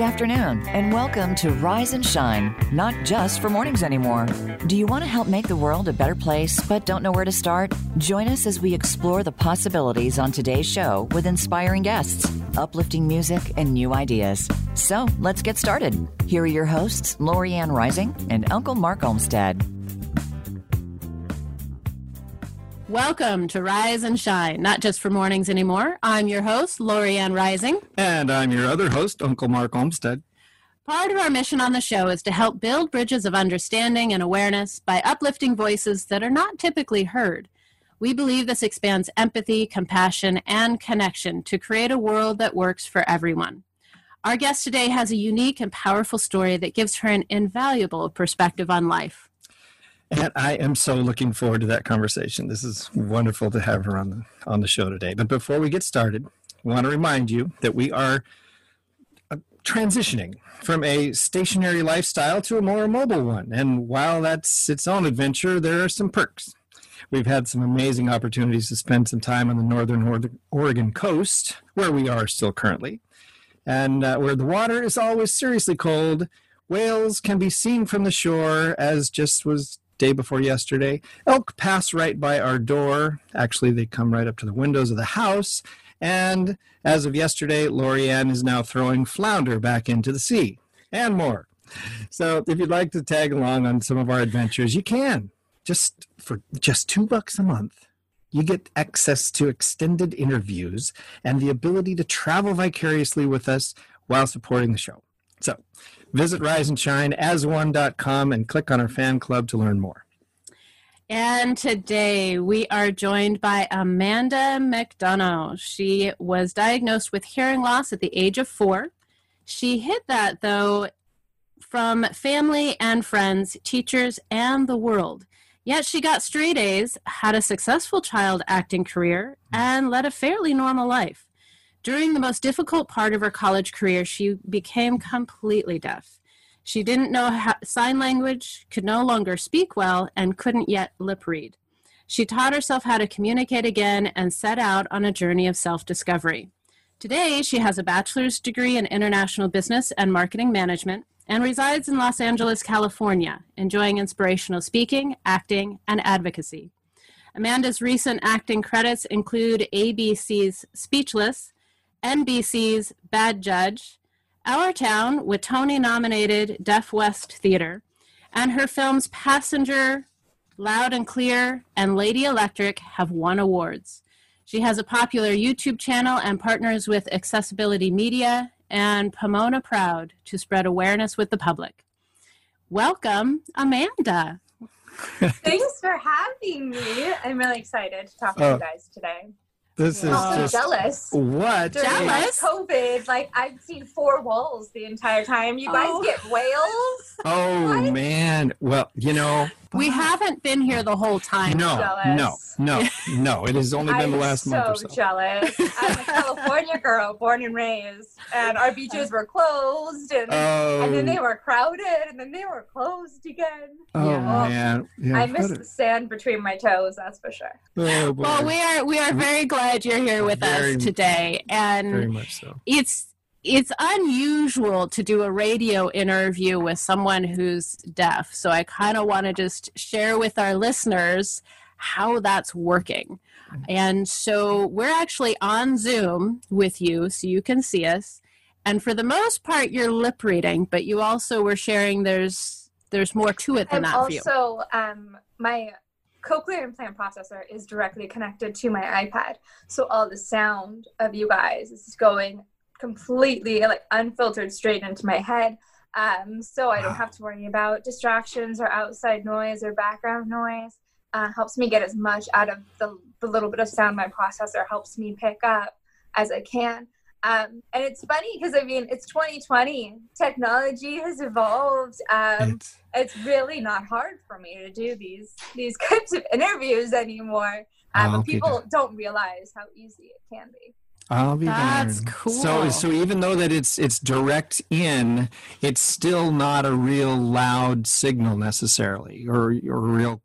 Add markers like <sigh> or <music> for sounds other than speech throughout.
Good afternoon, and welcome to Rise and Shine, not just for mornings anymore. Do you want to help make the world a better place but don't know where to start? Join us as we explore the possibilities on today's show with inspiring guests, uplifting music, and new ideas. So let's get started. Here are your hosts, Lorianne Rising and Uncle Mark Olmstead. Welcome to Rise and Shine, not just for mornings anymore. I'm your host, Lorianne Rising. And I'm your other host, Uncle Mark Olmstead. Part of our mission on the show is to help build bridges of understanding and awareness by uplifting voices that are not typically heard. We believe this expands empathy, compassion, and connection to create a world that works for everyone. Our guest today has a unique and powerful story that gives her an invaluable perspective on life. And I am so looking forward to that conversation. This is wonderful to have her on the on the show today. But before we get started, I want to remind you that we are uh, transitioning from a stationary lifestyle to a more mobile one. And while that's its own adventure, there are some perks. We've had some amazing opportunities to spend some time on the northern Oregon coast, where we are still currently, and uh, where the water is always seriously cold. Whales can be seen from the shore, as just was day before yesterday. Elk pass right by our door. Actually, they come right up to the windows of the house. And as of yesterday, Lorianne is now throwing flounder back into the sea and more. So if you'd like to tag along on some of our adventures, you can. Just for just two bucks a month, you get access to extended interviews and the ability to travel vicariously with us while supporting the show. So Visit riseandshine and click on our fan club to learn more. And today we are joined by Amanda McDonough. She was diagnosed with hearing loss at the age of four. She hid that, though, from family and friends, teachers, and the world. Yet she got straight A's, had a successful child acting career, and led a fairly normal life. During the most difficult part of her college career, she became completely deaf. She didn't know how, sign language, could no longer speak well, and couldn't yet lip read. She taught herself how to communicate again and set out on a journey of self discovery. Today, she has a bachelor's degree in international business and marketing management and resides in Los Angeles, California, enjoying inspirational speaking, acting, and advocacy. Amanda's recent acting credits include ABC's Speechless, NBC's Bad Judge, Our Town with Tony nominated Deaf West Theater, and her films Passenger, Loud and Clear, and Lady Electric have won awards. She has a popular YouTube channel and partners with Accessibility Media and Pomona Proud to spread awareness with the public. Welcome, Amanda. Thanks for having me. I'm really excited to talk to you uh, guys today. This is oh, just jealous. What? Jealous? COVID, like I've seen four walls the entire time. You guys oh. get whales? Oh what? man. Well, you know, we haven't been here the whole time. No, no, no, no. It has only been I'm the last so month or so. jealous. I'm a California girl, born and raised, and our beaches were closed, and, oh. and then they oh. were crowded, and then they were closed again. Oh yeah. man, yeah, I miss the sand between my toes. That's for sure. Oh, well, we are we are very glad you're here with very, us today, and very much so. It's it's unusual to do a radio interview with someone who's deaf. So I kind of want to just share with our listeners how that's working. And so we're actually on Zoom with you so you can see us. And for the most part you're lip reading, but you also were sharing there's there's more to it than I'm that also um my cochlear implant processor is directly connected to my iPad. So all the sound of you guys is going completely like unfiltered straight into my head. Um, so I don't have to worry about distractions or outside noise or background noise. Uh, helps me get as much out of the, the little bit of sound my processor helps me pick up as I can. Um, and it's funny because I mean it's 2020. Technology has evolved. Um, it's, it's, really not hard for me to do these these <laughs> kinds of interviews anymore. Um, oh, people don't realize how easy it can be. I'll be That's cool. So, so even though that it's it's direct in, it's still not a real loud signal necessarily, or or a real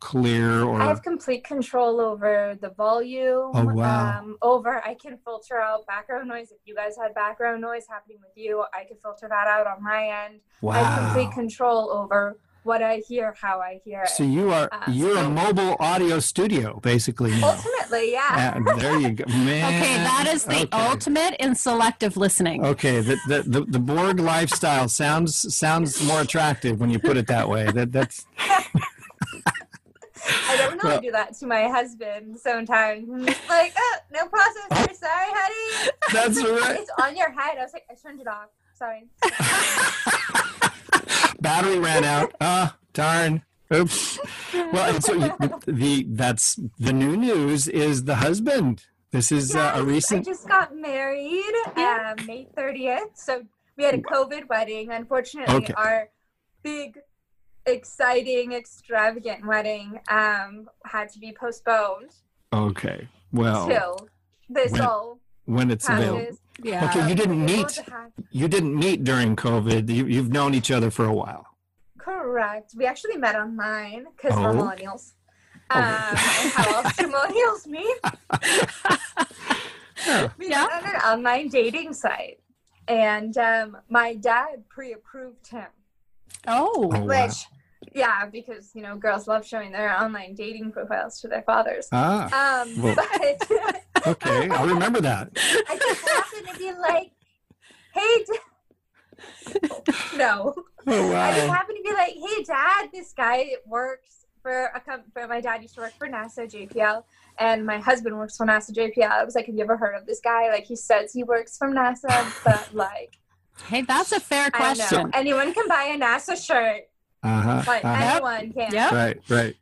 clear or I have complete control over the volume. Oh, wow. Um, over, I can filter out background noise. If you guys had background noise happening with you, I can filter that out on my end. wow. I have complete control over what I hear, how I hear it. So you are Uh, you're a mobile audio studio basically now. Ultimately, yeah. Yeah, there you go, <laughs> man. Okay, that is the Okay. ultimate in selective listening. Okay, the, the the the Borg lifestyle sounds sounds more attractive when you put it that way. That that's <laughs> I don't know. Well- I do that to my husband sometimes. I'm like, oh, no processor. Sorry, honey. <laughs> that's <laughs> right. It's on your head. I was like, I turned it off. Sorry. <laughs> Battery ran out. Ah, darn. Oops. Well, and so you, the that's the new news is the husband. This is uh, a recent. I just got married Yeah. um, May 30th. So we had a COVID wedding. Unfortunately, Okay. our big, exciting, extravagant wedding um, had to be postponed Okay. Well, till this when- all when it's available. Yeah. Okay, you didn't meet. You didn't meet during COVID. You, you've known each other for a while. Correct. We actually met online because we're Oh. millennials. Oh. Um, and how else do <laughs> millennials meet? <laughs> Yeah. We Yeah. met on an online dating site. And um, my dad pre approved him. Oh. Oh, wow. Which, yeah, because, you know, girls love showing their online dating profiles to their fathers. Ah, Um, <laughs> Well- but okay. I'll remember that. I just happened to be like, hey, no. <laughs> Oh wow. I just happened to be like, hey, dad, this guy works for a company. My dad used to work for NASA JPL, and my husband works for NASA JPL. I was like, have you ever heard of this guy? Like, he says he works from NASA, but like, Hey, that's a fair I don't question. Anyone can buy a NASA shirt. Uh huh. Like, uh-huh. anyone can. Yep. Right. Right.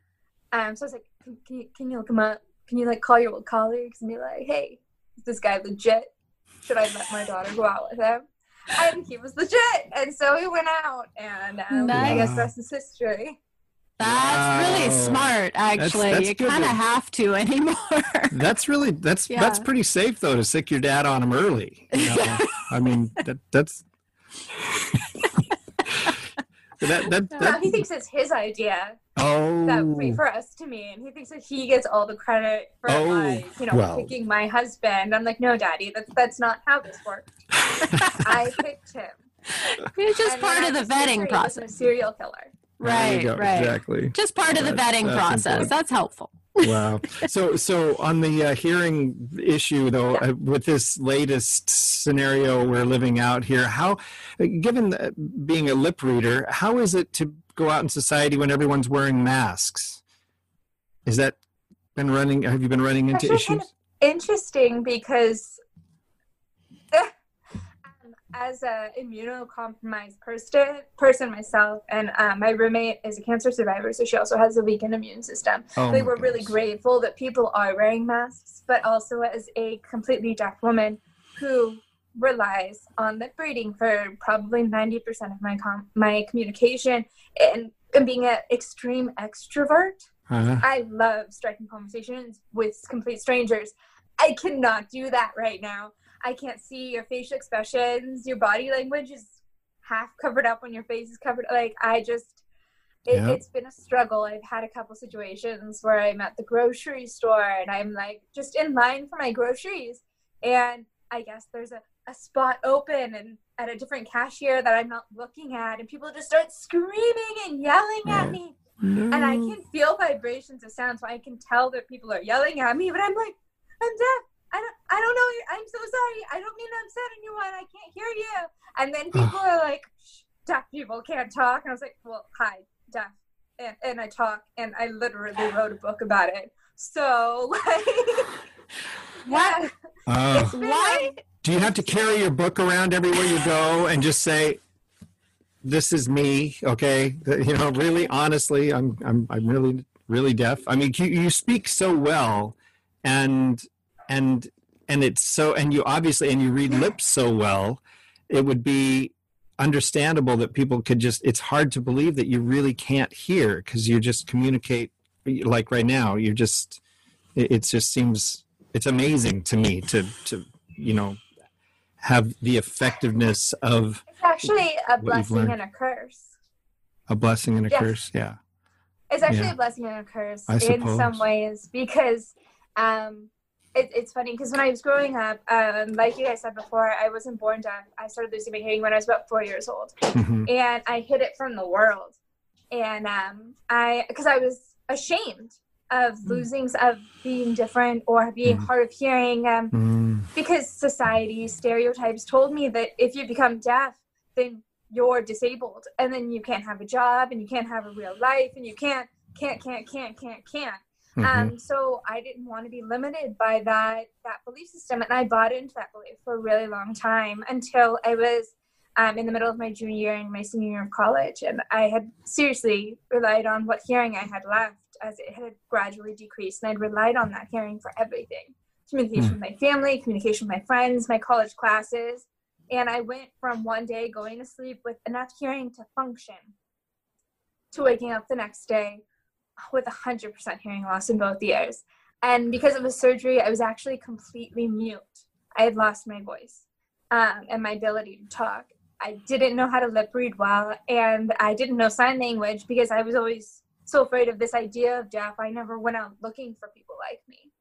Um, so I was like, can, can, you, can you look him up? Can you like call your old colleagues and be like, hey, is this guy legit? Should I let my daughter go out with him? And he was legit. And so we went out, and um, I guess Nice. rest is history. That's really smart, actually. that's you kind of have to anymore. <laughs> That's really that's Yeah. that's pretty safe though to sic your dad on him early. you know? <laughs> I mean that that's that that, Now that he thinks it's his idea oh that we, for us to me, and he thinks that he gets all the credit for Oh, my, you know, well. picking my husband. I'm like, no, daddy, that's that's not how this works. <laughs> I picked him. it's just And part of the I was younger, vetting process. A serial killer. Right, right. exactly. Just part of the vetting that's process. important. That's helpful. Wow. So, so on the uh, hearing issue, though, Yeah. uh, with this latest scenario we're living out here, how, given uh, being a lip reader, how is it to go out in society when everyone's wearing masks? Is that been running? Have you been running into Actually, kind issues? Interesting because as a immunocompromised person, person myself, and um, my roommate is a cancer survivor, so she also has a weakened immune system. Oh, my were really grateful that people are wearing masks, but also as a completely deaf woman who relies on lip reading for probably 90% of my com- my communication and, and being an extreme extrovert. Uh-huh. I love striking conversations with complete strangers. I cannot do that right now. I can't see your facial expressions. Your body language is half covered up when your face is covered. Like I just, it, Yeah. it's been a struggle. I've had a couple situations where I'm at the grocery store and I'm like just in line for my groceries, and I guess there's a, a spot open and at a different cashier that I'm not looking at, and people just start screaming and yelling at me No. and I can feel vibrations of sound, so I can tell that people are yelling at me. But I'm like, I'm deaf. I don't, I don't know. I'm so sorry. I don't mean to upset anyone. I can't hear you. And then people are like, deaf people can't talk. And I was like, well, hi, deaf, and and I talk, and I literally wrote a book about it. So <laughs> like, What? yeah, Oh. it's Why? Do you have to carry your book around everywhere you go and just say, "This is me"? Okay, <laughs> you know, really, honestly, I'm, I'm, I'm really, really deaf. I mean, you, you speak so well, and and and it's so, and you obviously, and you read lips so well. It would be understandable that people could just. It's hard to believe that you really can't hear because you just communicate like right now. You're just. It, it just seems. It's amazing to me to to you know have the effectiveness of it's actually a blessing and a curse. a blessing and a Yes. curse. Yeah. It's actually Yeah. a blessing and a curse in some ways because um, it, it's funny because when I was growing up, um, like you guys said before, I wasn't born deaf. I started losing my hearing when I was about four years old, Mhm. and I hid it from the world. And um, I, because I was ashamed of Mm. losing, of being different or being Mhm. hard of hearing, um, Mm. because society stereotypes told me that if you become deaf, then you're disabled, and then you can't have a job, and you can't have a real life, and you can't, can't, can't, can't, can't, can't. Mhm. Um, so I didn't want to be limited by that that belief system, and I bought into that belief for a really long time until I was um, in the middle of my junior year and my senior year of college, and I had seriously relied on what hearing I had left as it had gradually decreased, and I'd relied on that hearing for everything: communication with my family, communication with my friends, my college classes, and I went from one day going to sleep with enough hearing to function to waking up the next day with 100% hearing loss in both ears. And because of the surgery, I was actually completely mute. I had lost my voice um, and my ability to talk. I didn't know how to lip read well, and I didn't know sign language because I was always so afraid of this idea of deaf. I never went out looking for people like me.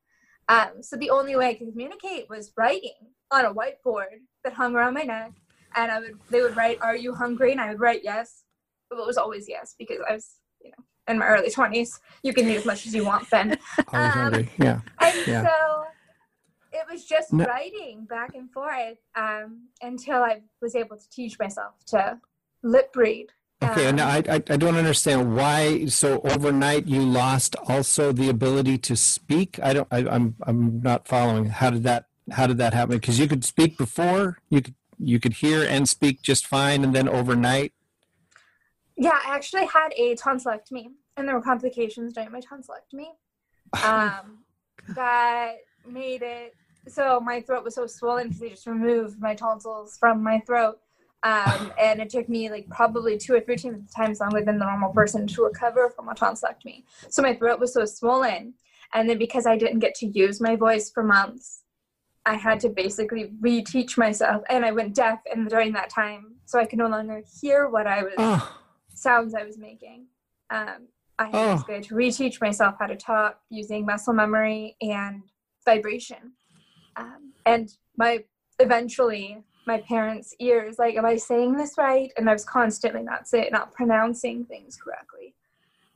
Um, so the only way I could communicate was writing on a whiteboard that hung around my neck, and I would they would write, "Are you hungry?" and I would write yes. But it was always yes because I was, you know, in my early twenties. You can eat as much as you want then. <laughs> Always um, hungry. Yeah. And Yeah. so it was just No- writing back and forth um, until I was able to teach myself to lip read. Okay, Um, now I, I I don't understand why. So overnight you lost also the ability to speak. I don't. I, I'm I'm not following. How did that How did that happen? Because you could speak before. You could you could hear and speak just fine, and then overnight. Yeah, I actually had a tonsillectomy, and there were complications during my tonsillectomy <laughs> um, that made it so my throat was so swollen because they just removed my tonsils from my throat. Um, <laughs> and it took me like probably two or three times longer than the normal person to recover from a tonsillectomy. So my throat was so swollen. And then because I didn't get to use my voice for months, I had to basically reteach myself. And I went deaf and during that time, so I could no longer hear what I was Oh, sounds I was making. Um, I had Oh. had to reteach myself how to talk using muscle memory and vibration. Um, and my eventually my parents' ears, like, am I saying this right? And I was constantly not say not pronouncing things correctly.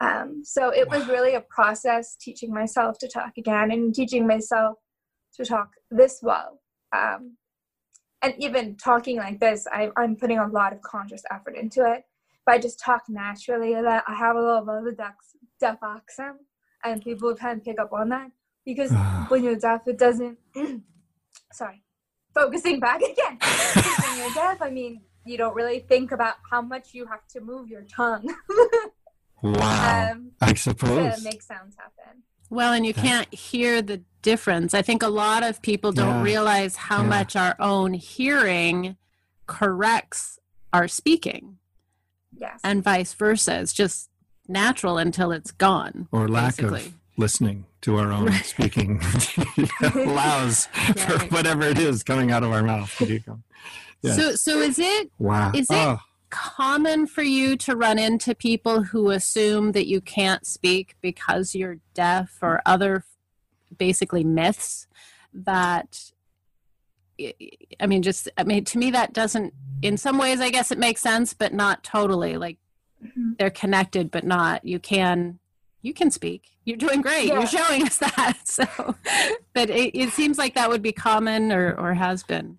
Um, so it was really a process teaching myself to talk again and teaching myself to talk this well. Um, and even talking like this, I, I'm putting a lot of conscious effort into it if I just talk naturally, that I have a little bit of a deaf, deaf accent, and people kind of pick up on that because <sighs> when you're deaf, it doesn't. <clears throat> sorry, focusing back <laughs> again. when you're deaf, I mean, you don't really think about how much you have to move your tongue <laughs> wow. um, I to suppose. make sounds happen. Well, and you can't hear the difference. I think a lot of people don't Yeah. realize how Yeah. much our own hearing corrects our speaking Yes. and vice versa. It's just natural until it's gone. or lack basically. of listening to our own speaking <laughs> allows <laughs> for Right. whatever it is coming out of our mouth to become. Yeah. So, so is it Wow. Is it- Oh, common for you to run into people who assume that you can't speak because you're deaf or other basically myths that I mean just I mean to me that doesn't in some ways I guess it makes sense but not totally like Mhm. they're connected but not you can you can speak you're doing great Yeah. you're showing us <laughs> that so but it, it seems like that would be common or or has been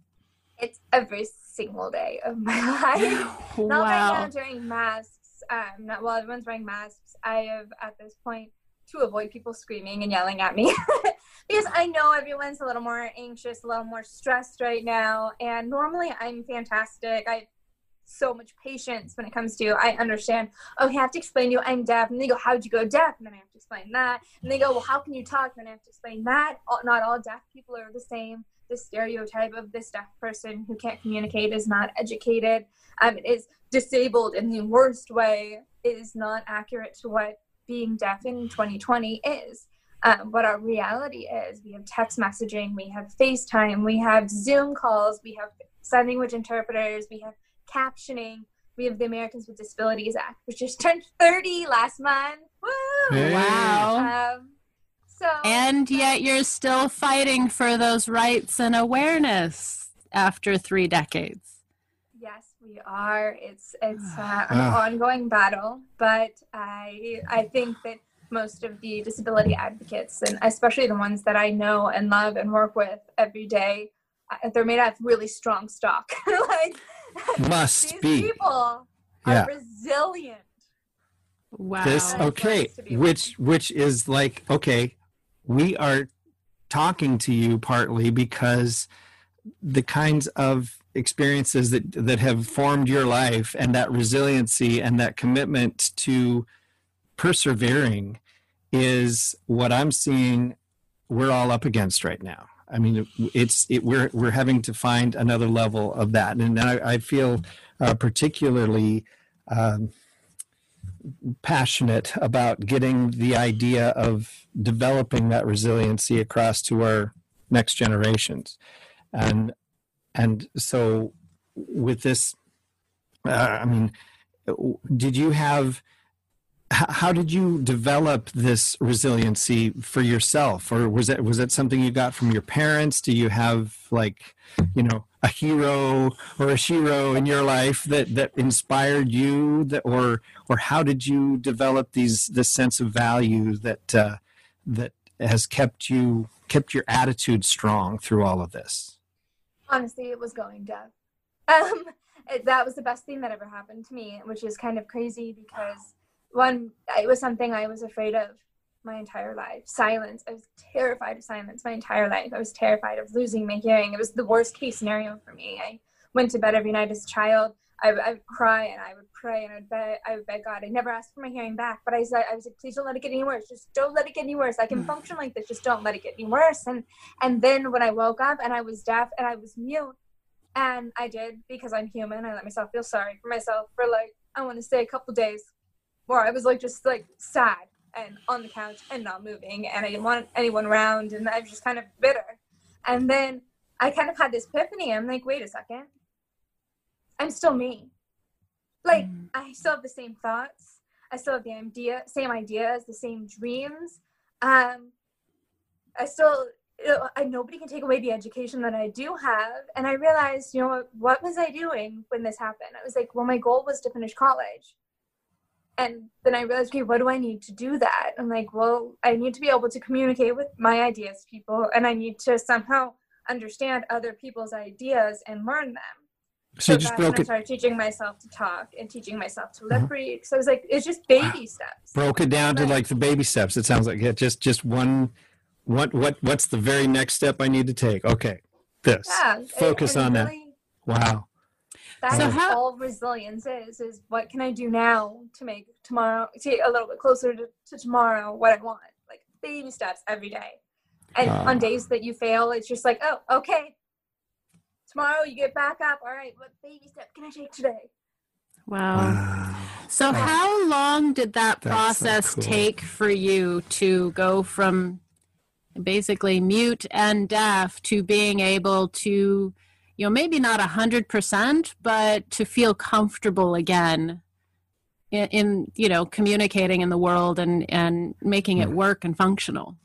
It's every single day of my <laughs> life. <sighs> Not right now wow during masks. Um, not while everyone's wearing masks. I have at this point to avoid people screaming and yelling at me <laughs> because I know everyone's a little more anxious, a little more stressed right now. And normally I'm fantastic. I have so much patience when it comes to I understand. Oh, I have to explain to you I'm deaf, and they go, "How'd you go deaf?" And then I have to explain that, and they go, "Well, how can you talk?" And then I have to explain that. Not all deaf people are the same. The stereotype of this deaf person who can't communicate is not educated, um, is disabled in the worst way, is not accurate to what being deaf in 2020 is. Um, what our reality is. We have text messaging, we have FaceTime, we have Zoom calls, we have sign language interpreters, we have captioning. we have the Americans with Disabilities Act, which just <laughs> turned 30 last month. Woo! Hey. Wow. Um, so And yet you're still fighting for those rights and awareness after three decades. Yes, we are. It's it's <sighs> uh, an Ah. ongoing battle, but I I think that most of the disability advocates, and especially the ones that I know and love and work with every day, uh, they're made out of really strong stock. <laughs> like Must these be. people are resilient. Wow. This okay, Nice to be which which is like okay, we are talking to you partly because the kinds of experiences that that have formed your life and that resiliency and that commitment to persevering is what I'm seeing we're all up against right now. I mean, it's it, we're we're having to find another level of that, and I, I feel uh, particularly um, passionate about getting the idea of developing that resiliency across to our next generations, and and so with this, uh, I mean, did you have how did you develop this resiliency for yourself? Or was it was it something you got from your parents? Do you have like you know a hero or a shero in your life that that inspired you that or or how did you develop these this sense of value that uh, that has kept you kept your attitude strong through all of this? Honestly, it was going deaf. <laughs> Um, that was the best thing that ever happened to me, which is kind of crazy because one, it was something I was afraid of my entire life. Silence. I was terrified of silence my entire life. I was terrified of losing my hearing. It was the worst case scenario for me. I went to bed every night as a child. I, I would cry and I would pray and I would beg, I would beg God. I never asked for my hearing back, but I said, I was like, please don't let it get any worse. Just don't let it get any worse. I can hmm. function like this. Just don't let it get any worse. And and then when I woke up and I was deaf and I was mute, and I did because I'm human. I let myself feel sorry for myself for like I want to say a couple days, where I was like just like sad and on the couch and not moving, and I didn't want anyone around, and I was just kind of bitter. And then I kind of had this epiphany. I'm like, wait a second, I'm still me. Like Mm. I still have the same thoughts. I still have the idea, same ideas, the same dreams. Um, I still, I, nobody can take away the education that I do have. And I realized, you know, what, what was I doing when this happened? I was like, well, my goal was to finish college. And then I realized, okay, what do I need to do that? I'm like, well, I need to be able to communicate with my ideas people, and I need to somehow understand other people's ideas and learn them. so you just broke I started teaching myself to talk and teaching myself to lip Mhm. read. So I was like, it's just baby steps. broke it down to like the baby steps it sounds like yeah, just just one what what what's the very next step i need to take okay this Yeah, focus and on that wow That's So how- all resilience is: is what can I do now to make tomorrow, to a little bit closer to, to tomorrow, what I want. Like baby steps every day. And Ah. on days that you fail, it's just like, oh, okay. Tomorrow you get back up. All right, what baby step can I take today? Wow. Wow. So, how long did that That's so process cool. take for you to go from basically mute and deaf to being able to, you know, maybe not a hundred percent, but to feel comfortable again in, in, you know, communicating in the world and and making it Hmm. work and functional?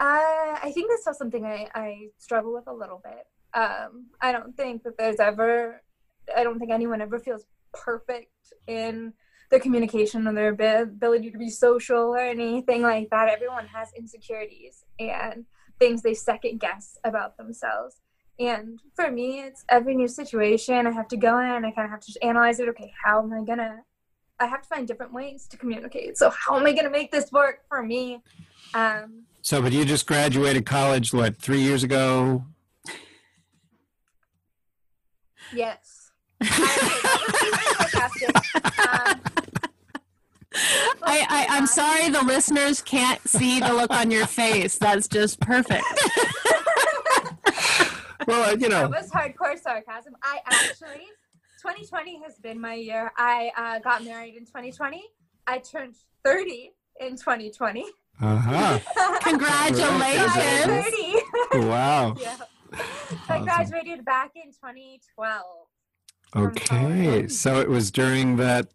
Uh, I think that's still something I, I struggle with a little bit. Um, I don't think that there's ever, I don't think anyone ever feels perfect in their communication or their ability to be social or anything like that. Everyone has insecurities and things they second guess about themselves. And for me, it's every new situation. I have to go in. I kind of have to just analyze it. Okay, how am I gonna? I have to find different ways to communicate. So how am I gonna make this work for me? Um, so but you just graduated college what three years ago Yes. I, um, I, I I'm sorry the listeners can't see the look on your face. That's just perfect. <laughs> well you that know was hardcore sarcasm. I actually, 2020 has been my year. I uh, got married in 2020. I turned 30 in 2020. uh-huh <laughs> Congratulations. I'm 30. wow <laughs> yeah. I Awesome. graduated back in 2012. Okay, so it was during that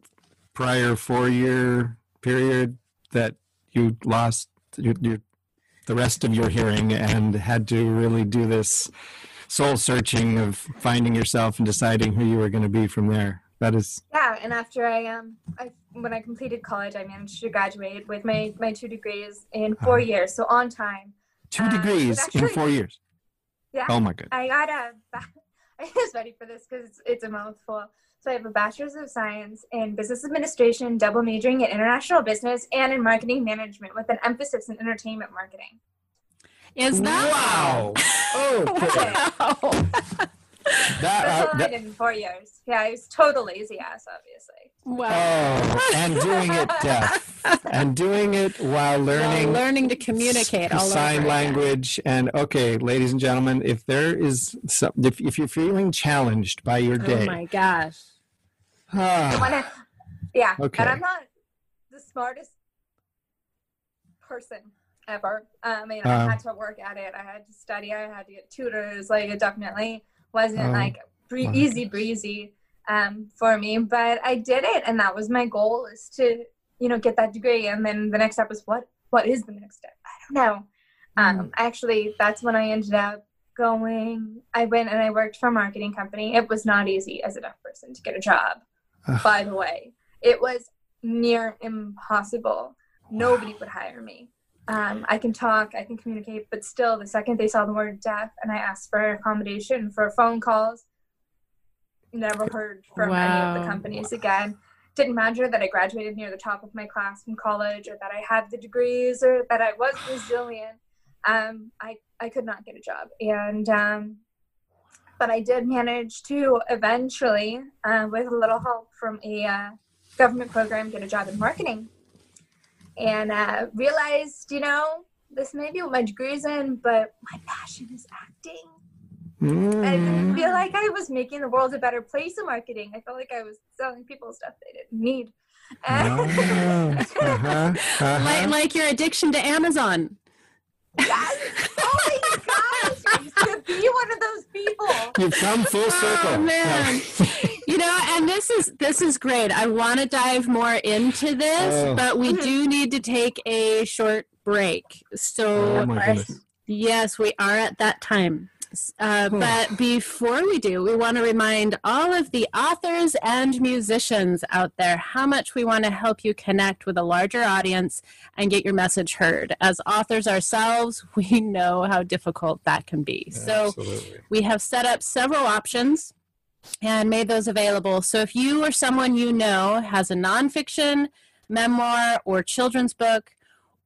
prior four-year period that you lost your, your, the rest of your hearing and had to really do this soul searching of finding yourself and deciding who you were going to be from there. That is Yeah, and after I um, I when I completed college, I managed to graduate with my my two degrees in 4 Uh-huh. years, so on time. two Uh, degrees but in four years. Yeah. Oh my god. I got a. <laughs> I was ready for this because it's, it's a mouthful. So I have a bachelor's of science in business administration, double majoring in international business and in marketing management with an emphasis in entertainment marketing. Is that Wow. <laughs> Okay. Wow. That, That's uh, all I that- did in four years. Yeah, I was total lazy ass, obviously. Wow. oh, and doing it deaf, <laughs> and doing it while While learning learning to communicate all sign over again. language. And okay, ladies and gentlemen, if there is some, if, if you're feeling challenged by your day, Oh my gosh. So when I, yeah, Okay. and I'm not the smartest person ever. I mean, I Um, had to work at it. I had to study. I had to get tutors. Like it definitely wasn't Oh, like bree- easy breezy um, for me, but I did it, and that was my goal: is to you know get that degree. And then the next step was what? What is the next step? I don't know. Um, actually, that's when I ended up going. I went and I worked for a marketing company. It was not easy as a deaf person to get a job by the way. It was near impossible. Nobody would hire me. Um, I can talk, I can communicate, but still, the second they saw the word deaf and I asked for accommodation for phone calls, never heard from any of the companies again. Didn't matter that I graduated near the top of my class from college or that I had the degrees or that I was resilient. Um, I, I could not get a job. And um, but I did manage to eventually, uh, with a little help from a uh, government program, get a job in marketing. And uh, realized, you know, this may be what my degree's in, but my passion is acting. Mm. I feel like I was making the world a better place in marketing. I felt like I was selling people stuff they didn't need. Ah, uh-huh, <laughs> uh-huh. Like, like your addiction to Amazon. Yes! Oh my gosh! I used to be one of those people. You've come full <laughs> circle. Oh, man. You know and this is this is great. I want to dive more into this Oh. but we do need to take a short break. So oh my yes we are at that time. Uh, but before we do we want to remind all of the authors and musicians out there how much we want to help you connect with a larger audience and get your message heard. As authors ourselves <laughs> we know how difficult that can be. So Absolutely. we have set up several options and made those available. So if you or someone you know has a nonfiction, memoir, or children's book,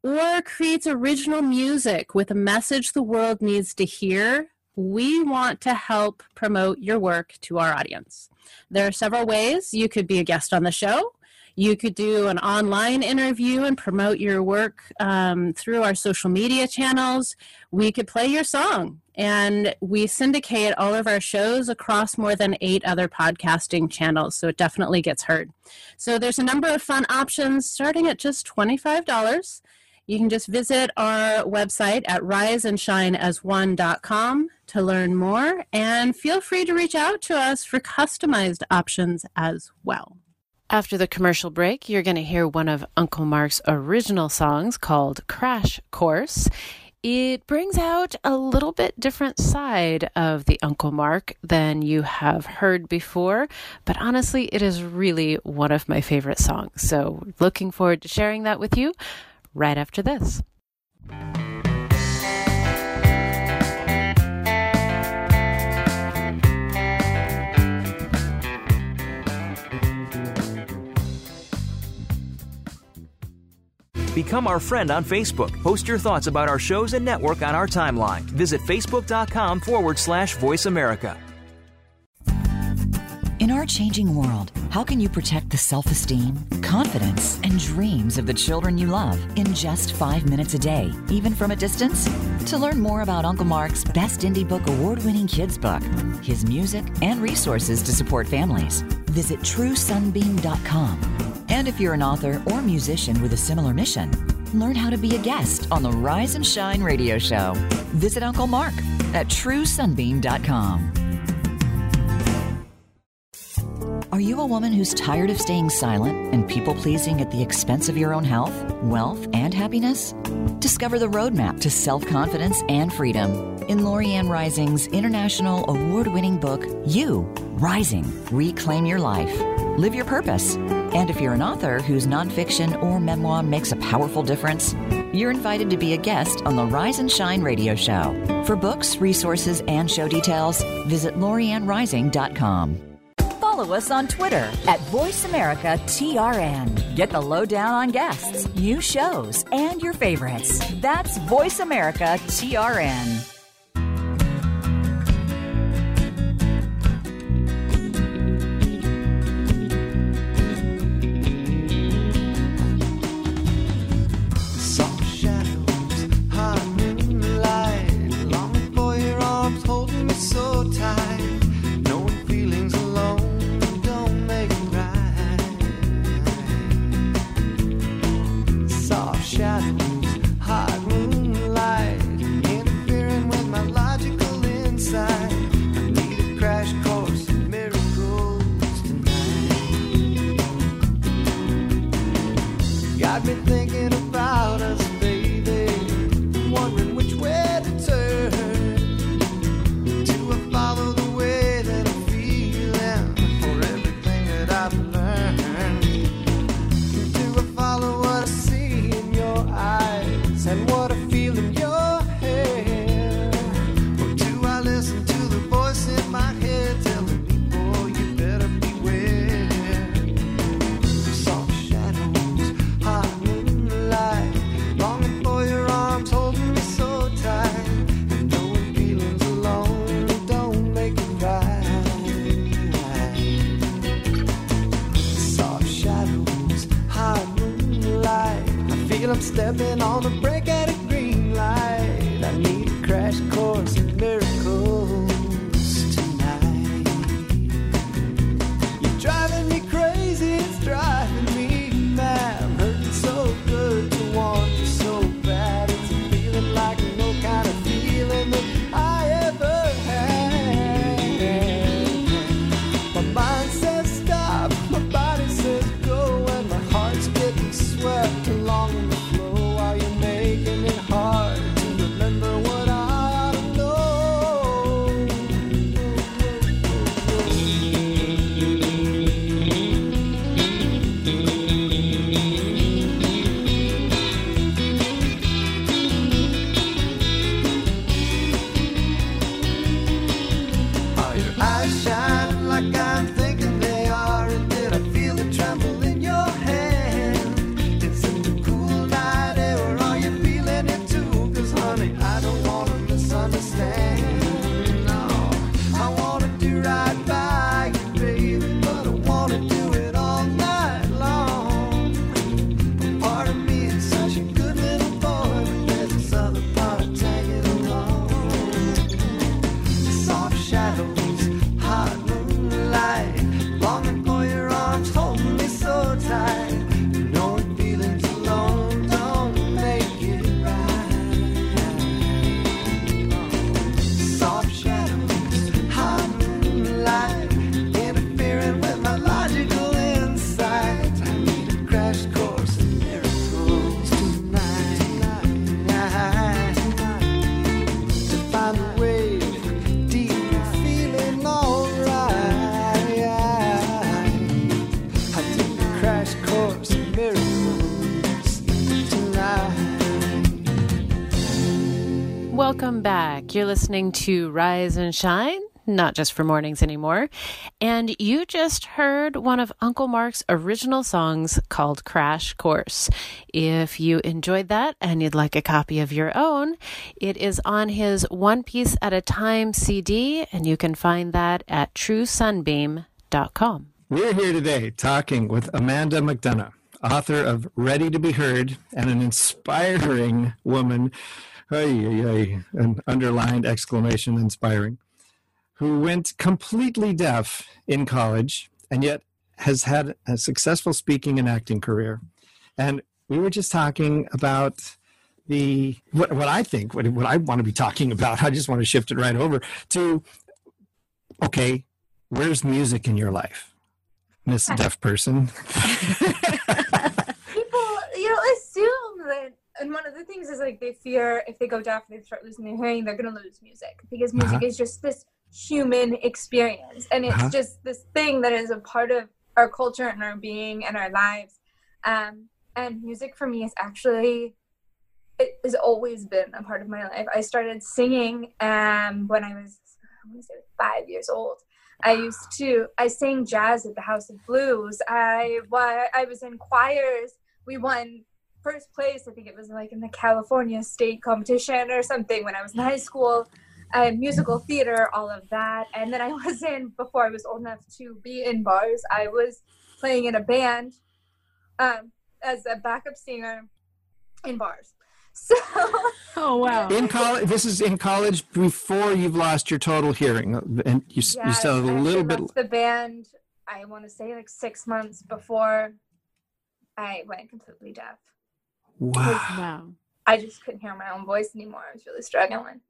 or creates original music with a message the world needs to hear, we want to help promote your work to our audience. There are several ways you could be a guest on the show. You could do an online interview and promote your work um, through our social media channels. We could play your song, and we syndicate all of our shows across more than eight other podcasting channels, so it definitely gets heard. So there's a number of fun options starting at just $25. You can just visit our website at riseandshineas1.com to learn more, and feel free to reach out to us for customized options as well. After the commercial break, you're going to hear one of Uncle Mark's original songs called Crash Course. It brings out a little bit different side of the Uncle Mark than you have heard before, but honestly, it is really one of my favorite songs. So, looking forward to sharing that with you right after this. Become our friend on Facebook. Post your thoughts about our shows and network on our timeline. Visit facebook.com forward slash voice America. In our changing world, how can you protect the self esteem, confidence, and dreams of the children you love in just five minutes a day, even from a distance? To learn more about Uncle Mark's Best Indie Book award winning kids book, his music, and resources to support families, visit truesunbeam.com. And if you're an author or musician with a similar mission, learn how to be a guest on the Rise and Shine radio show. Visit Uncle Mark at truesunbeam.com. Are you a woman who's tired of staying silent and people pleasing at the expense of your own health, wealth, and happiness? Discover the roadmap to self confidence and freedom in Lorianne Rising's international award winning book, You Rising Reclaim Your Life. Live your purpose. And if you're an author whose nonfiction or memoir makes a powerful difference, you're invited to be a guest on the Rise and Shine radio show. For books, resources, and show details, visit LorianneRising.com. Follow us on Twitter at VoiceAmericaTRN. Get the lowdown on guests, new shows, and your favorites. That's VoiceAmericaTRN. You're listening to Rise and Shine, not just for mornings anymore. And you just heard one of Uncle Mark's original songs called Crash Course. If you enjoyed that and you'd like a copy of your own, it is on his One Piece at a Time CD, and you can find that at truesunbeam.com. We're here today talking with Amanda McDonough, author of Ready to Be Heard and an inspiring woman, ay, ay, ay, an underlined exclamation, inspiring, who went completely deaf in college and yet has had a successful speaking and acting career. And we were just talking about the what, what I think, what, what I want to be talking about. I just want to shift it right over to okay, where's music in your life? Miss Deaf Person. <laughs> <laughs> people you know assume that and one of the things is like they fear if they go deaf and they start losing their hearing they're going to lose music because music Uh-huh. is just this human experience and it's Uh-huh. just this thing that is a part of our culture and our being and our lives um, and music for me is actually it has always been a part of my life i started singing um, when i was i want to say five years old I used to I sang jazz at the House of Blues. I I was in choirs. We won first place. I think it was like in the California state competition or something when I was in high school. Uh, musical theater, all of that, and then I <laughs> was in before I was old enough to be in bars. I was playing in a band um, as a backup singer in bars. <laughs> So Oh wow. In college, this is in college before you've lost your total hearing, and you, s you Yes, sound a I little bit. left the band. I want to say like six months before I went completely deaf. Wow. Wow. I just couldn't hear my own voice anymore. I was really struggling.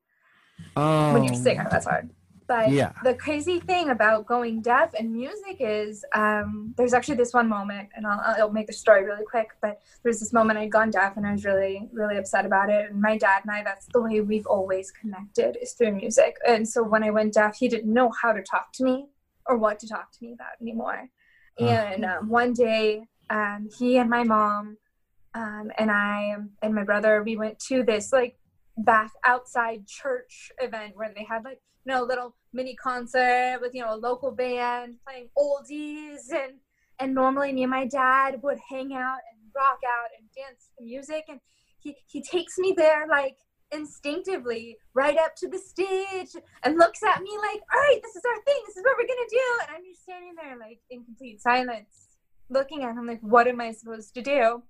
Oh, When you're a singer, that's hard. But Yeah. the crazy thing about going deaf and music is um, there's actually this one moment, and I'll, I'll make the story really quick. But there's this moment I'd gone deaf, and I was really, really upset about it. And my dad and I, that's the way we've always connected is through music. And so when I went deaf, he didn't know how to talk to me or what to talk to me about anymore. Uh-huh. And um, one day, um, he and my mom um, and I and my brother, we went to this like back outside church event where they had like you know a little mini concert with you know a local band playing oldies. And and normally me and my dad would hang out and rock out and dance to the music. And he he takes me there like instinctively right up to the stage and looks at me like all right this is our thing. This is what we're gonna do. And i'm just standing there like in complete silence looking at him like what am i supposed to do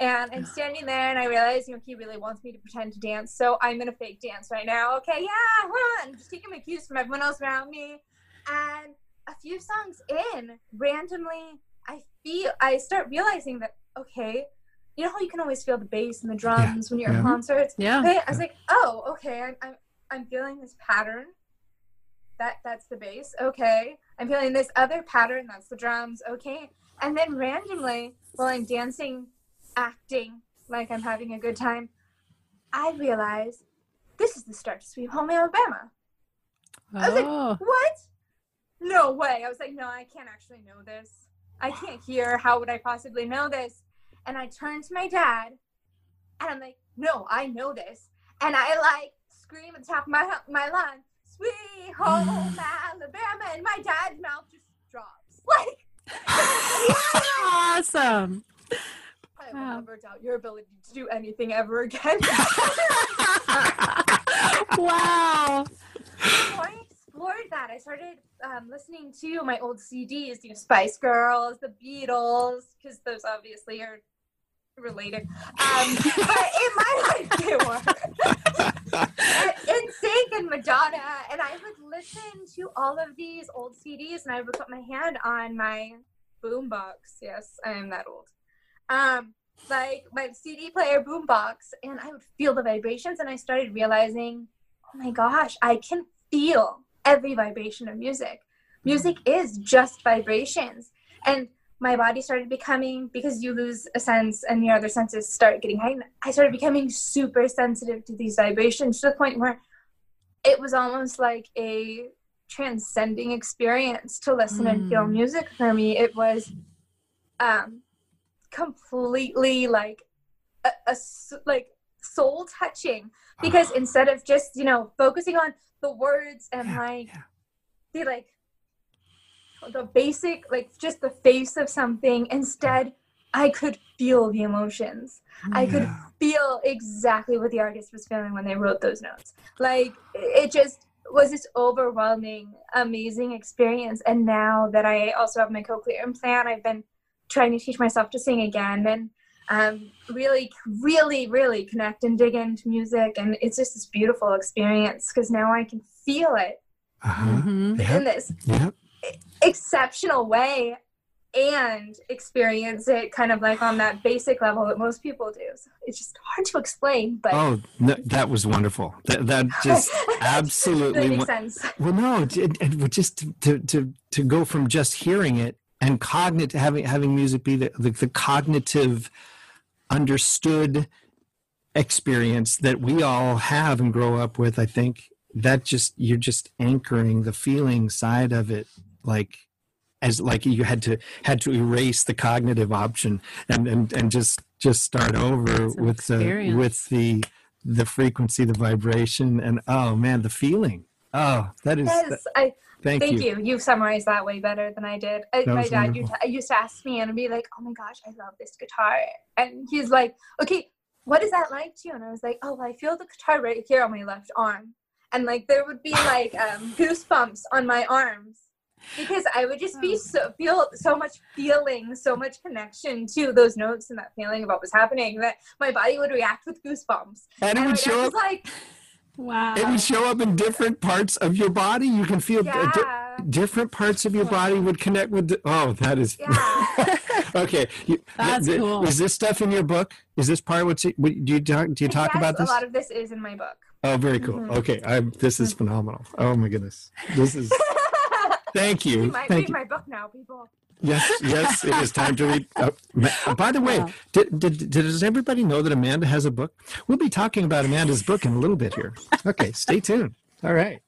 and I'm standing there and I realize, you know, he really wants me to pretend to dance. So I'm in a fake dance right now. Okay, yeah, huh? I'm just taking my cues from everyone else around me. And a few songs in, randomly, I feel, I start realizing that, okay, you know how you can always feel the bass and the drums when you're yeah. at concerts? Yeah. Okay, I was like, oh, okay, I'm, I'm, I'm feeling this pattern. That, that's the bass. Okay. I'm feeling this other pattern. That's the drums. Okay. And then randomly, while I'm dancing acting like I'm having a good time, I realize this is the start to Sweet Home Alabama. I was like, Oh. What? No way. I was like, no, I can't actually know this. I can't hear. How would I possibly know this? And I turned to my dad and I'm like, no, I know this. And I like scream at the top of my, my lungs, Sweet Home <sighs> Alabama. And my dad's mouth just drops. <laughs> Like, <laughs> <laughs> awesome. I will Wow. never doubt your ability to do anything ever again. <laughs> <laughs> wow. so I explored that. I started um, listening to my old CDs, you know, Spice Girls, the Beatles, because those obviously are related. Um, but in my <laughs> life, they were. NSYNC and Madonna, and I would listen to all of these old CDs, and I would put my hand on my boombox. Yes, I am that old. Um, like my CD player boombox, and I would feel the vibrations, and I started realizing, oh my gosh, I can feel every vibration of music. Music is just vibrations, and my body started becoming because you lose a sense and your other senses start getting heightened. I started becoming super sensitive to these vibrations to the point where it was almost like a transcending experience to listen and feel Mm. music for me. It was um, completely like a like soul touching uh-huh. because instead of just you know focusing on the words and Yeah, like yeah. the like the basic like just the face of something instead i could feel the emotions. I could feel exactly what the artist was feeling when they wrote those notes. Like it just was this overwhelming amazing experience. And now that i also have my cochlear implant i've been trying to teach myself to sing again and um, really really really connect and dig into music and it's just this beautiful experience because now i can feel it Uh-huh. Mhm. Yeah. in this Yeah. exceptional way and experience it kind of like on that basic level that most people do. So it's just hard to explain, but Oh, no, that was wonderful. That, that <laughs> just absolutely. that makes wa- sense. Well, no, it, it, it- just to, to to to go from just hearing it and cognitive having having music be the, the, the cognitive understood experience that we all have and grow up with i think that just you're just anchoring the feeling side of it like as like you had to had to erase the cognitive option and and, and just just start over It's an with the with the the frequency the vibration and oh man the feeling. Oh that is Yes, I thank, thank you. you. You've summarized that way better than I did. I, my dad used wonderful. to, used to ask me and be like, "Oh my gosh, I love this guitar," and he's like, "Okay, what is that like to you?" And I was like, "Oh, I feel the guitar right here on my left arm," and like there would be like um, goosebumps on my arms because I would just Oh. be so feel so much feeling, so much connection to those notes and that feeling of what was happening that my body would react with goosebumps. and it And my would show up like, Wow. it would show up in different parts of your body. You can feel di- di- different parts of your body would connect with the, oh that is yeah." <laughs> okay. You, That's th- cool. is this stuff in your book? Is this part what's it, what, do you talk do you talk about this? A lot of this is in my book. oh very cool. Mhm. okay. I, this is phenomenal. Oh my goodness. This is <laughs> thank you. You might thank read you. my book now, people. Yes yes it is time to read oh, ma- by the way did, did, does everybody know that amanda has a book we'll be talking about amanda's book in a little bit here okay stay tuned all right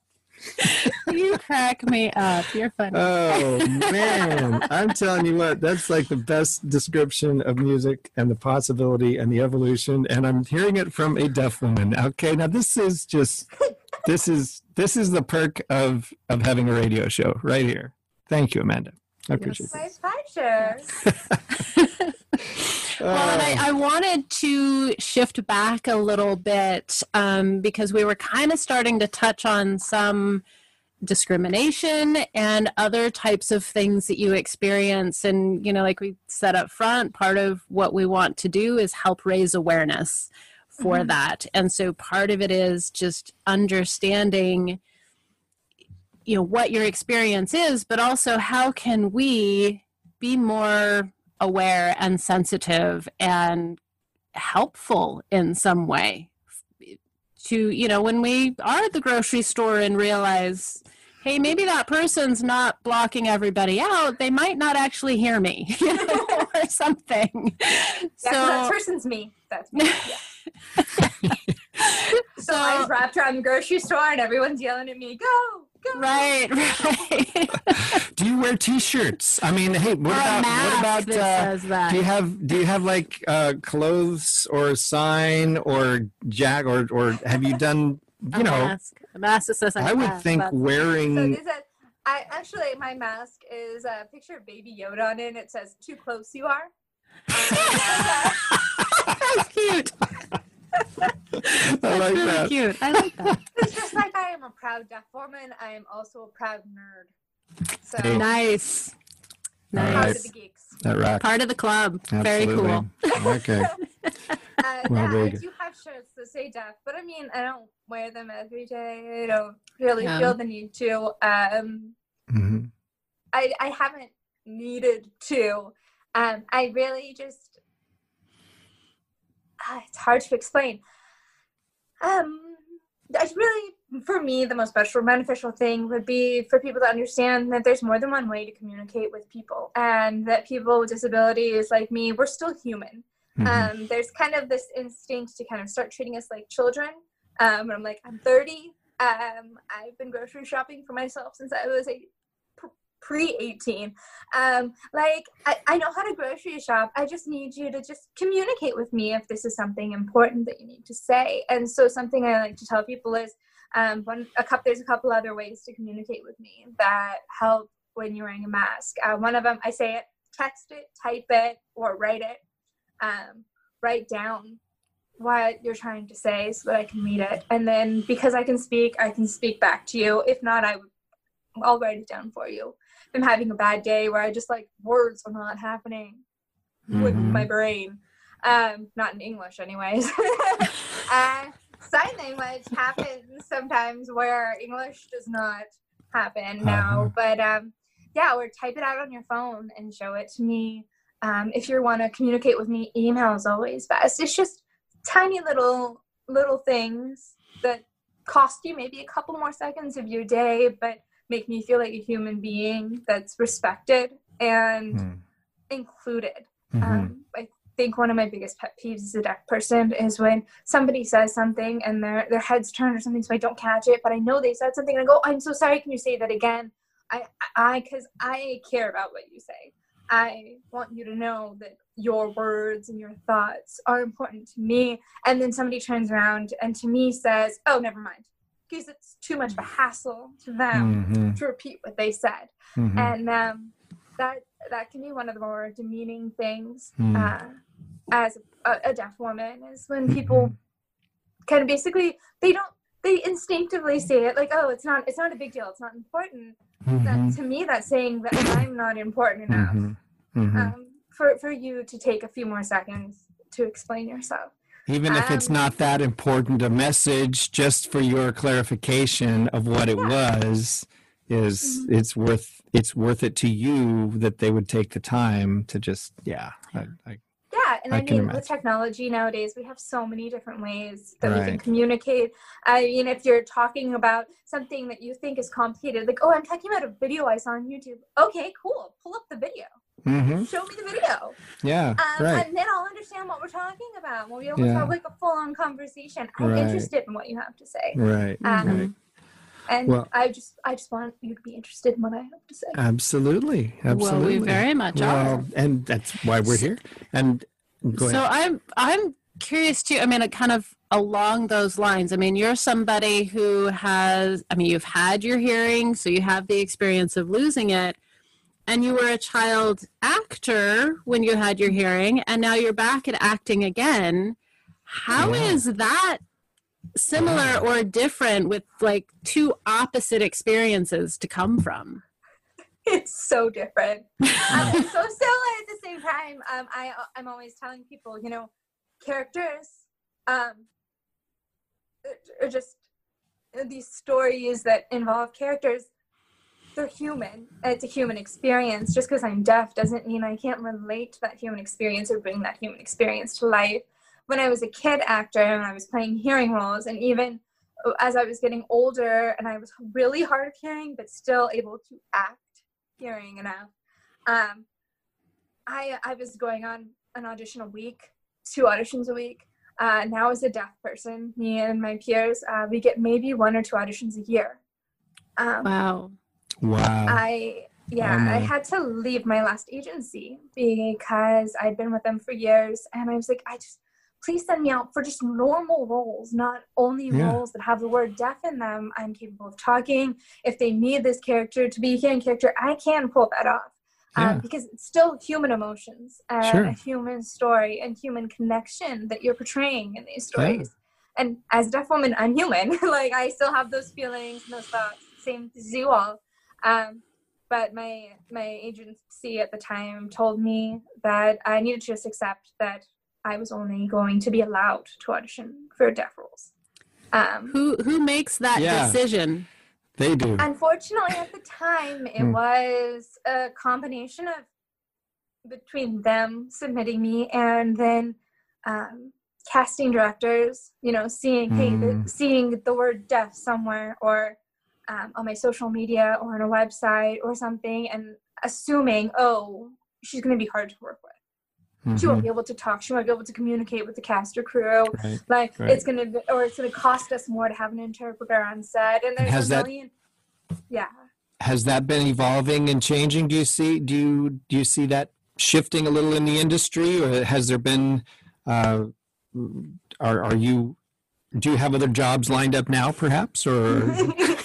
you crack me up. You're funny. Oh man, I'm telling you what, that's like the best description of music and the possibility and the evolution. And I'm hearing it from a deaf woman. Okay, now this is just this is this is the perk of of having a radio show right here. Thank you, Amanda. I appreciate My it. pleasure. <laughs> Well, and I, I wanted to shift back a little bit um, because we were kind of starting to touch on some discrimination and other types of things that you experience. And, you know, like we said up front, part of what we want to do is help raise awareness for Mhm. that. And so part of it is just understanding you know what your experience is but also how can we be more aware and sensitive and helpful in some way to you know when we are at the grocery store and realize hey maybe that person's not blocking everybody out they might not actually hear me <laughs> you know, <laughs> or something 'cause that so person's me. That's me. <laughs> Yeah. So I so was wrapped around the grocery store and everyone's yelling at me, go, go. right <laughs> right Do you wear T-shirts? I mean, hey, what Or about what about? that Uh, says that. do you have do you have like uh, clothes or a sign or jack or or have you done? <laughs> You a know, mask. A mask that says I would have, think that's- So wearing. this is, I actually, my mask is a picture of Baby Yoda on it. and It says, too close you are. <laughs> That's cute. I That's like really that. cute. I like that. <laughs> It's just like I am a proud deaf woman. I am also a proud nerd. So, Hey. nice. All Nice. proud right. of the geeks. That rocks. Part of the club. Very Absolutely. cool. Okay. <laughs> Uh, Well, yeah, I do have shirts that say deaf, but I mean, I don't wear them every day. I don't really Yeah. feel the need to. Um, mm-hmm. I, I haven't needed to. Um, I really just, ah, it's hard to explain. Um, I really, for me, the most special, beneficial thing would be for people to understand that there's more than one way to communicate with people, and that people with disabilities like me, we're still human. Mm-hmm. Um, there's kind of this instinct to kind of start treating us like children. Um, and I'm like, I'm 30. Um, I've been grocery shopping for myself since I was a pre 18 um like I, I know how to grocery shop. I just need you to just communicate with me if this is something important that you need to say. And so something i like to tell people is um one a couple there's a couple other ways to communicate with me that help when you're wearing a mask. Uh, one of them i say it text it type it or write it. Um write down what you're trying to say so that i can read it. And then because i can speak i can speak back to you. If not i would I'll write it down for you. I'm having a bad day where I just like words are not happening with Mhm. my brain. Um, not in English, anyways. <laughs> uh, sign language happens sometimes where English does not happen now. Uh-huh. But um, yeah, or type it out on your phone and show it to me. Um, if you want to communicate with me, email is always best. It's just tiny little little things that cost you maybe a couple more seconds of your day, but make me feel like a human being that's respected and Mm. included. Mhm. Um, I think one of my biggest pet peeves as a deaf person is when somebody says something and their their head's turned or something, so I don't catch it, but I know they said something, and I go, "I'm so sorry. Can you say that again?" I, I, because I care about what you say. I want you to know that your words and your thoughts are important to me. And then somebody turns around and to me says, "Oh, never mind," because it's too much of a hassle to them Mhm. to repeat what they said Mhm. and um, that that can be one of the more demeaning things Mm. uh, as a, a deaf woman is when people kind of basically they don't they instinctively say it like oh it's not it's not a big deal it's not important Mhm. that, to me that's saying that i'm not important enough Mhm. Mhm. um, for for you to take a few more seconds to explain yourself Even if it's um, not that important a message, just for your clarification of what it was, is Mhm. it's worth it's worth it to you that they would take the time to just yeah. I, I, Yeah, and I I, mean, imagine. with technology nowadays, we have so many different ways that we can communicate. I mean, if you're talking about something that you think is complicated, like, oh, I'm talking about a video I saw on YouTube. Okay, cool. Pull up the video. Mhm. Show me the video. Yeah, Um, right. And then I'll understand what we're talking about. We'll be able to Yeah. have like a full on conversation. I'm Right. interested in what you have to say. Right. Um, right. And Well- I just I just want you to be interested in what I have to say. Absolutely. Absolutely. Well, we very much Well, are. and that's why we're here. And go So. I'm I'm curious too. I mean, it kind of along those lines. I mean, you're somebody who has. I mean, you've had your hearing, so you have the experience of losing it, and you were a child actor when you had your hearing, and now you're back at acting again. How is Yeah. that similar or different with like two opposite experiences to come from? it's so different. <laughs> um, it's so similar at the same time. Um, I I'm always telling people, you know, characters um, are just these stories that involve characters. They're human. It's a human experience. Just because I'm deaf doesn't mean I can't relate to that human experience or bring that human experience to life. When I was a kid actor and I was playing hearing roles, and even as I was getting older and I was really hard of hearing, but still able to act hearing enough. Um, I I was going on an audition a week, two auditions a week. Uh, now as a deaf person, me and my peers, uh, we get maybe one or two auditions a year. Um, Wow. Wow. I yeah, my. I had to leave my last agency because I'd been with them for years, and I was like, I just please send me out for just normal roles, not only Yeah. roles that have the word deaf in them. I'm capable of talking. If they need this character to be a hearing character, I can pull that off. Yeah. Um, because it's still human emotions and Sure. a human story and human connection that you're portraying in these Yeah. stories. And as a deaf woman, I'm human. <laughs> like I still have those feelings and those thoughts. Same as you all. Um, but my my agency at the time told me that I needed to just accept that I was only going to be allowed to audition for deaf roles. Um, Who who makes that Yeah. decision? they do. unfortunately, at the time, it Hmm. was a combination of between them submitting me and then um, casting directors. You know, seeing hey, Hmm. the, seeing the word deaf somewhere or um, on my social media or on a website or something, and assuming, oh, she's going to be hard to work with. She won't Mhm. be able to talk. She won't be able to communicate with the cast or crew. Right. Like Right. it's gonna, be, or it's gonna cost us more to have an interpreter on set. And there's has a that- million. Yeah. Has that been evolving and changing? Do you see do you do you see that shifting a little in the industry, or has there been? Uh, are are you? Do you have other jobs lined up now, perhaps, or <laughs>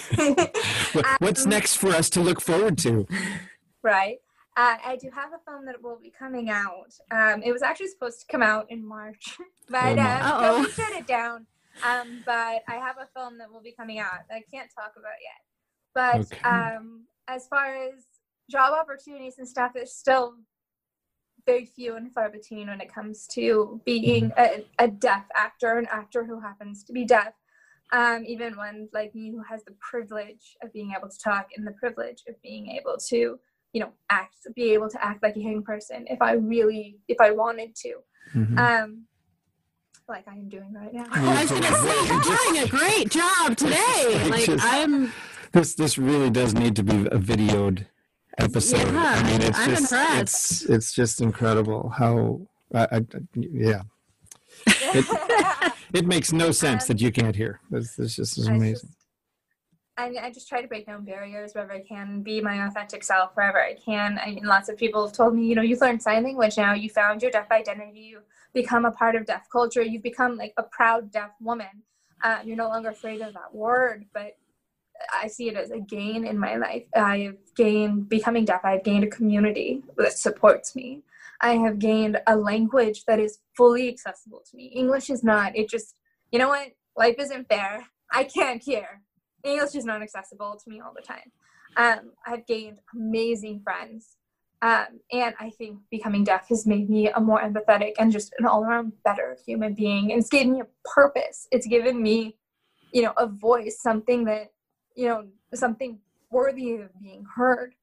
what's Um, next for us to look forward to? right. Uh, I do have a film that will be coming out. Um, it was actually supposed to come out in March, <laughs> but Oh, uh, my. Uh-oh. Shut it down. Um, but I have a film that will be coming out. that I can't talk about yet. But Okay. um, as far as job opportunities and stuff, it's still very few and far between when it comes to being a, a deaf actor, an actor who happens to be deaf. Um, even one like me who has the privilege of being able to talk and the privilege of being able to, you know, act, be able to act like a hearing person if I really, if I wanted to. Mhm. Um, like I am doing right now. I was gonna say you're <laughs> doing a great job today. Like Just- I'm This this really does need to be a videoed episode. Yeah, I mean, it's I'm just impressed. it's it's just incredible how I, I yeah <laughs> it <laughs> makes no sense Um, that you can't hear. This this just is I amazing. just- I, I just try to break down barriers wherever I can, be my authentic self wherever I can. I mean, lots of people have told me, you know, you've learned sign language now, you found your deaf identity, you become a part of deaf culture, you've become like a proud deaf woman. Uh, you're no longer afraid of that word, but I see it as a gain in my life. I have gained, becoming deaf, I've gained a community that supports me. I have gained a language that is fully accessible to me. English is not. It just, you know what? Life isn't fair. I can't hear. English is not accessible to me all the time. Um, I've gained amazing friends. Um, and I think becoming deaf has made me a more empathetic and just an all around better human being. And it's given me a purpose. It's given me, you know, a voice, something that, you know, something worthy of being heard.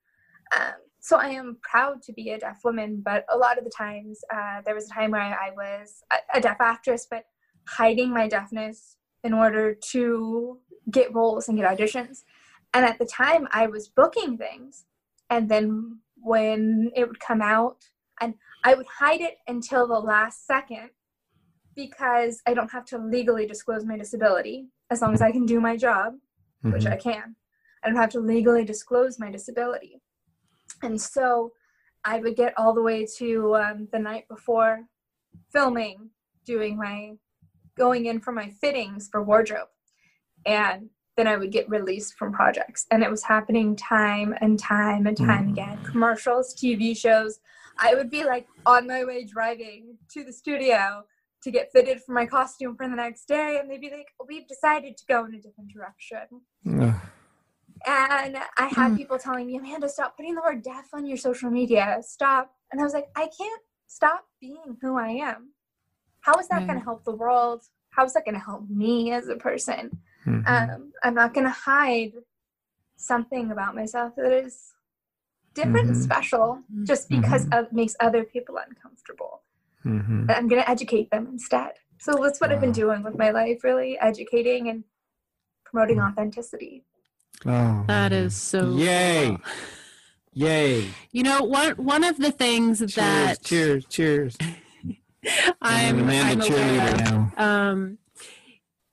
Um, so I am proud to be a deaf woman, but a lot of the times, uh, there was a time where I was a, a deaf actress, but hiding my deafness in order to get roles and get auditions. And at the time, I was booking things, and then when it would come out, and I would hide it until the last second because I don't have to legally disclose my disability as long as I can do my job which Mhm. I can. I don't have to legally disclose my disability. And so I would get all the way to um, the night before filming, doing my, going in for my fittings for wardrobe. And then I would get released from projects. And it was happening time and time and time Mm. again commercials, TV shows. I would be like on my way driving to the studio to get fitted for my costume for the next day. And they'd be like, We've decided to go in a different direction. And I had Mm. people telling me, Amanda, stop putting the word deaf on your social media. Stop. And I was like, I can't stop being who I am. How is that Right. going to help the world? How is that going to help me as a person? Mhm. Um, I'm not going to hide something about myself that is different and Mhm. special just because Mhm. it makes other people uncomfortable. Mhm. I'm going to educate them instead. So that's what I've been doing with my life, really educating and promoting Mm. authenticity. Oh, That man. is so Yay. cool. Yay! You know, one one of the things Cheers! that Cheers! Cheers! <laughs> I'm, an Amanda I'm aware cheerleader now. um,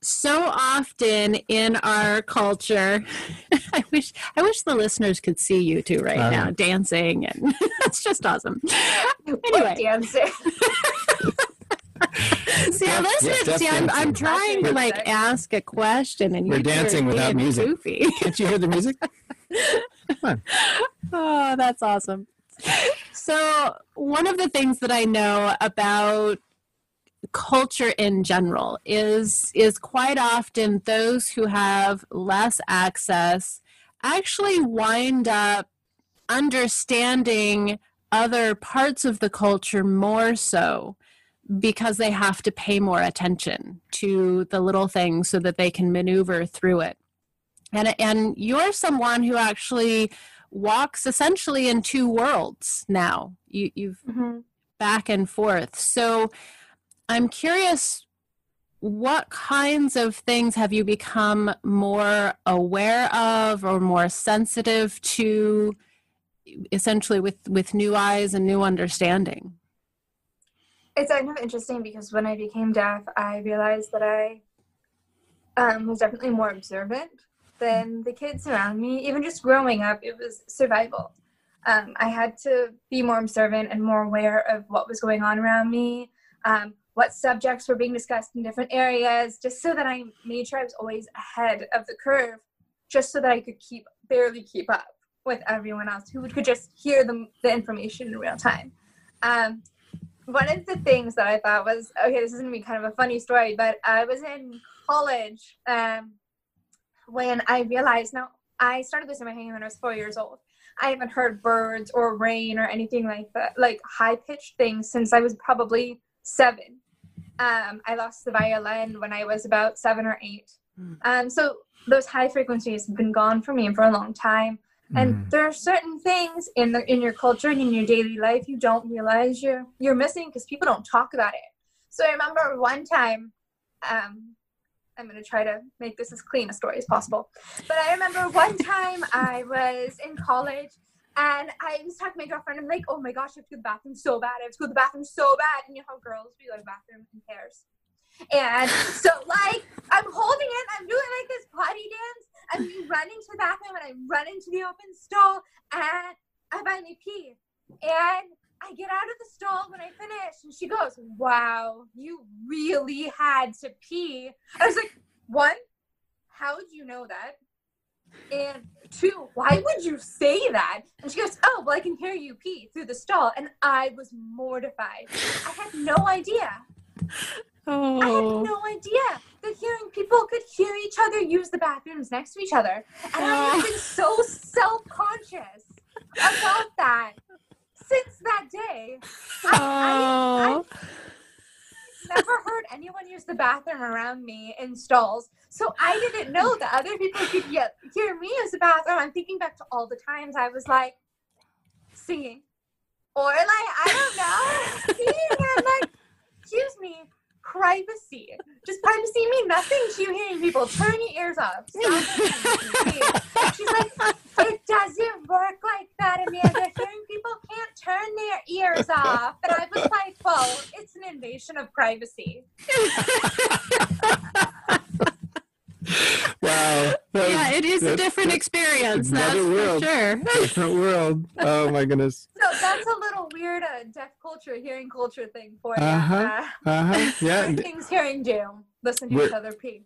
so often in our culture, <laughs> I wish I wish the listeners could see you two right I now dancing, and <laughs> that's just awesome. Anyway, dancing. <laughs> see, our Yeah, listeners, yeah, see, I'm, I'm dancing. trying to like ask a question, and We're you're dancing without music. Goofy. Can't you hear the music? <laughs> Oh, that's awesome. So, one of the things that I know about culture in general is is quite often those who have less access actually wind up understanding other parts of the culture more so because they have to pay more attention to the little things so that they can maneuver through it. And and you're someone who actually walks essentially in two worlds now. You you've Mhm. back and forth. So I'm curious what kinds of things have you become more aware of or more sensitive to essentially with with new eyes and new understanding It's kind of interesting because when I became deaf, I realized that I um, was definitely more observant than the kids around me. Even just growing up, it was survival. Um, I had to be more observant and more aware of what was going on around me, um, what subjects were being discussed in different areas, just so that I made sure I was always ahead of the curve, just so that I could keep barely keep up with everyone else who could just hear the, the information in real time. Um, one of the things that I thought was okay, this is gonna be kind of a funny story, but I was in college um, when I realized now I started losing my hearing when I was four years old. I haven't heard birds or rain or anything like that, like high pitched things since I was probably seven. Um, I lost the violin when I was about seven or eight. Mm. Um, so those high frequencies have been gone for me for a long time and Mm. there are certain things in the in your culture and in your daily life you don't realize you're you're missing because people don't talk about it so i remember one time um i'm going to try to make this as clean a story as possible but i remember one time <laughs> i was in college And I was talking to my girlfriend. I'm like, oh my gosh, I have to go to the bathroom so bad. I have to go to the bathroom so bad. And you know how girls we go to the bathroom in pairs. And so like I'm holding it, I'm doing like this potty dance, I'm running to the bathroom and I run into the open stall and I finally pee. And I get out of the stall when I finish, and she goes, Wow, you really had to pee. I was like, One, how would you know that? And two, why would you say that? And she goes, Oh, well, I can hear you pee through the stall. And I was mortified. I had no idea. I had Oh. no idea that hearing people could hear each other use the bathrooms next to each other. And I have been so ah. self conscious about that since that day. I, I, Oh. I've never heard anyone use the bathroom around me in stalls. So I didn't know that other people could hear, hear me use the bathroom. I'm thinking back to all the times I was like singing or like, I don't know. And I'm like, excuse me, privacy. Just privacy mean nothing to you hearing people. Turn your ears off. <laughs> Stop listening to me. She's like, it doesn't work like that, Amanda. Hearing people can't turn their ears off. And I was like, well, it's an invasion of privacy. <laughs> Wow. <laughs> Yeah, it is a different that- experience. That's another for sure. <laughs> Different world. Oh my goodness. <laughs> So that's a little weird uh, deaf culture, hearing culture thing for you. Uh-huh. Uh, Uh huh. Yeah. and things hearing do. Listen to We're- each other pee.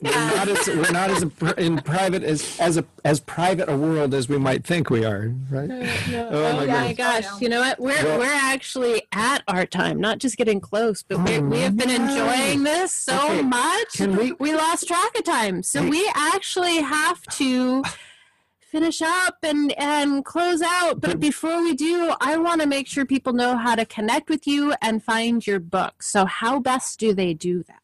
We're not as we're not as a, in private as as a as private a world as we might think we are, right? Oh Oh my oh, my goodness. gosh! You know what? We're Well- we're actually at our time, not just getting close, but we Oh, we have been enjoying this so Okay, much. can we- We lost track of time, so Hey. we actually have to finish up and and close out. But But- before we do, I want to make sure people know how to connect with you and find your book. So how best do they do that?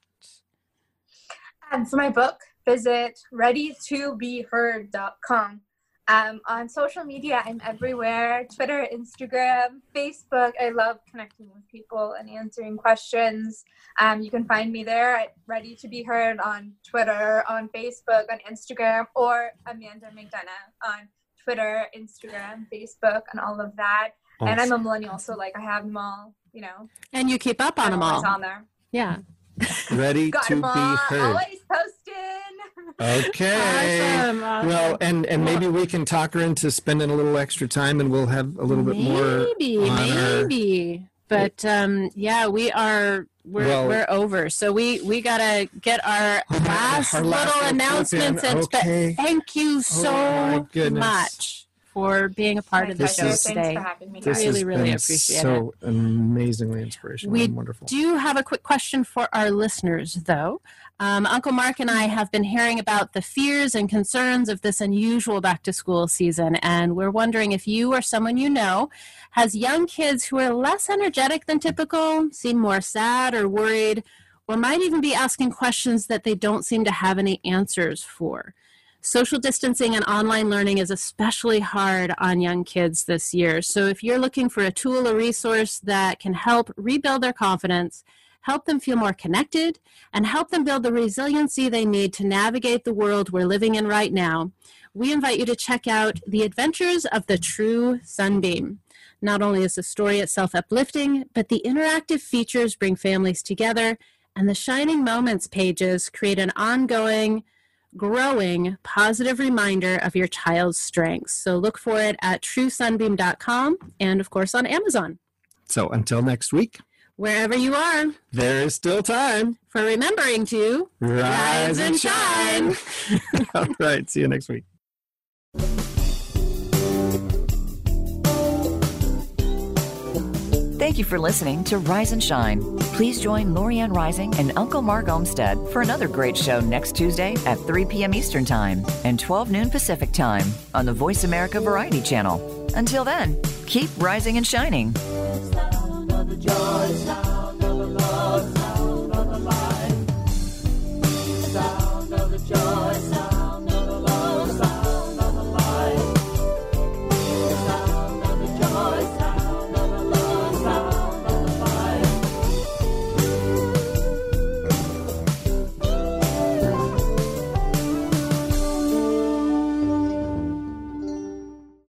And for my book, visit readytobeheard.com. Um, on social media, I'm everywhere Twitter, Instagram, Facebook. I love connecting with people and answering questions. Um, you can find me there at Ready to Be Heard on Twitter, on Facebook, on Instagram, or Amanda McDonough on Twitter, Instagram, Facebook, and all of that. And I'm a millennial, so like I have them all, you know, And you keep up on them always all. on there. Yeah. <laughs> ready Got to be all, heard. always posting. Okay. Awesome, awesome. Well, and and maybe we can talk her into spending a little extra time, and we'll have a little bit more. maybe on our- maybe but um yeah we are we're Well- we're over so we we gotta get our last Our little last little announcements clip in. and but Okay. thank you so goodness. much for being a part My of the This show pleasure. is- Thanks today for having me. This guys. Really, has really been appreciate so amazingly inspirational We and wonderful. We do have a quick question for our listeners, though. Um, Uncle Mark and I have been hearing about the fears and concerns of this unusual back to school season, and we're wondering if you or someone you know has young kids who are less energetic than typical, seem more sad or worried, or might even be asking questions that they don't seem to have any answers for. Social distancing and online learning is especially hard on young kids this year. So, if you're looking for a tool or resource that can help rebuild their confidence, help them feel more connected, and help them build the resiliency they need to navigate the world we're living in right now, we invite you to check out The Adventures of the True Sunbeam. Not only is the story itself uplifting, but the interactive features bring families together, and the Shining Moments pages create an ongoing, growing positive reminder of your child's strengths. So look for it at truesunbeam.com and, of course, on Amazon. So until next week, Wherever you are, there is still time. for remembering to Rise, and shine. <laughs> All right. See you next week. Thank you for listening to Rise and Shine. Please join Lorianne Rising and Uncle Mark Olmsted for another great show next Tuesday at 3 p.m. Eastern Time and 12 noon Pacific Time on the Voice America Variety Channel. Until then, keep rising and shining. joy sound.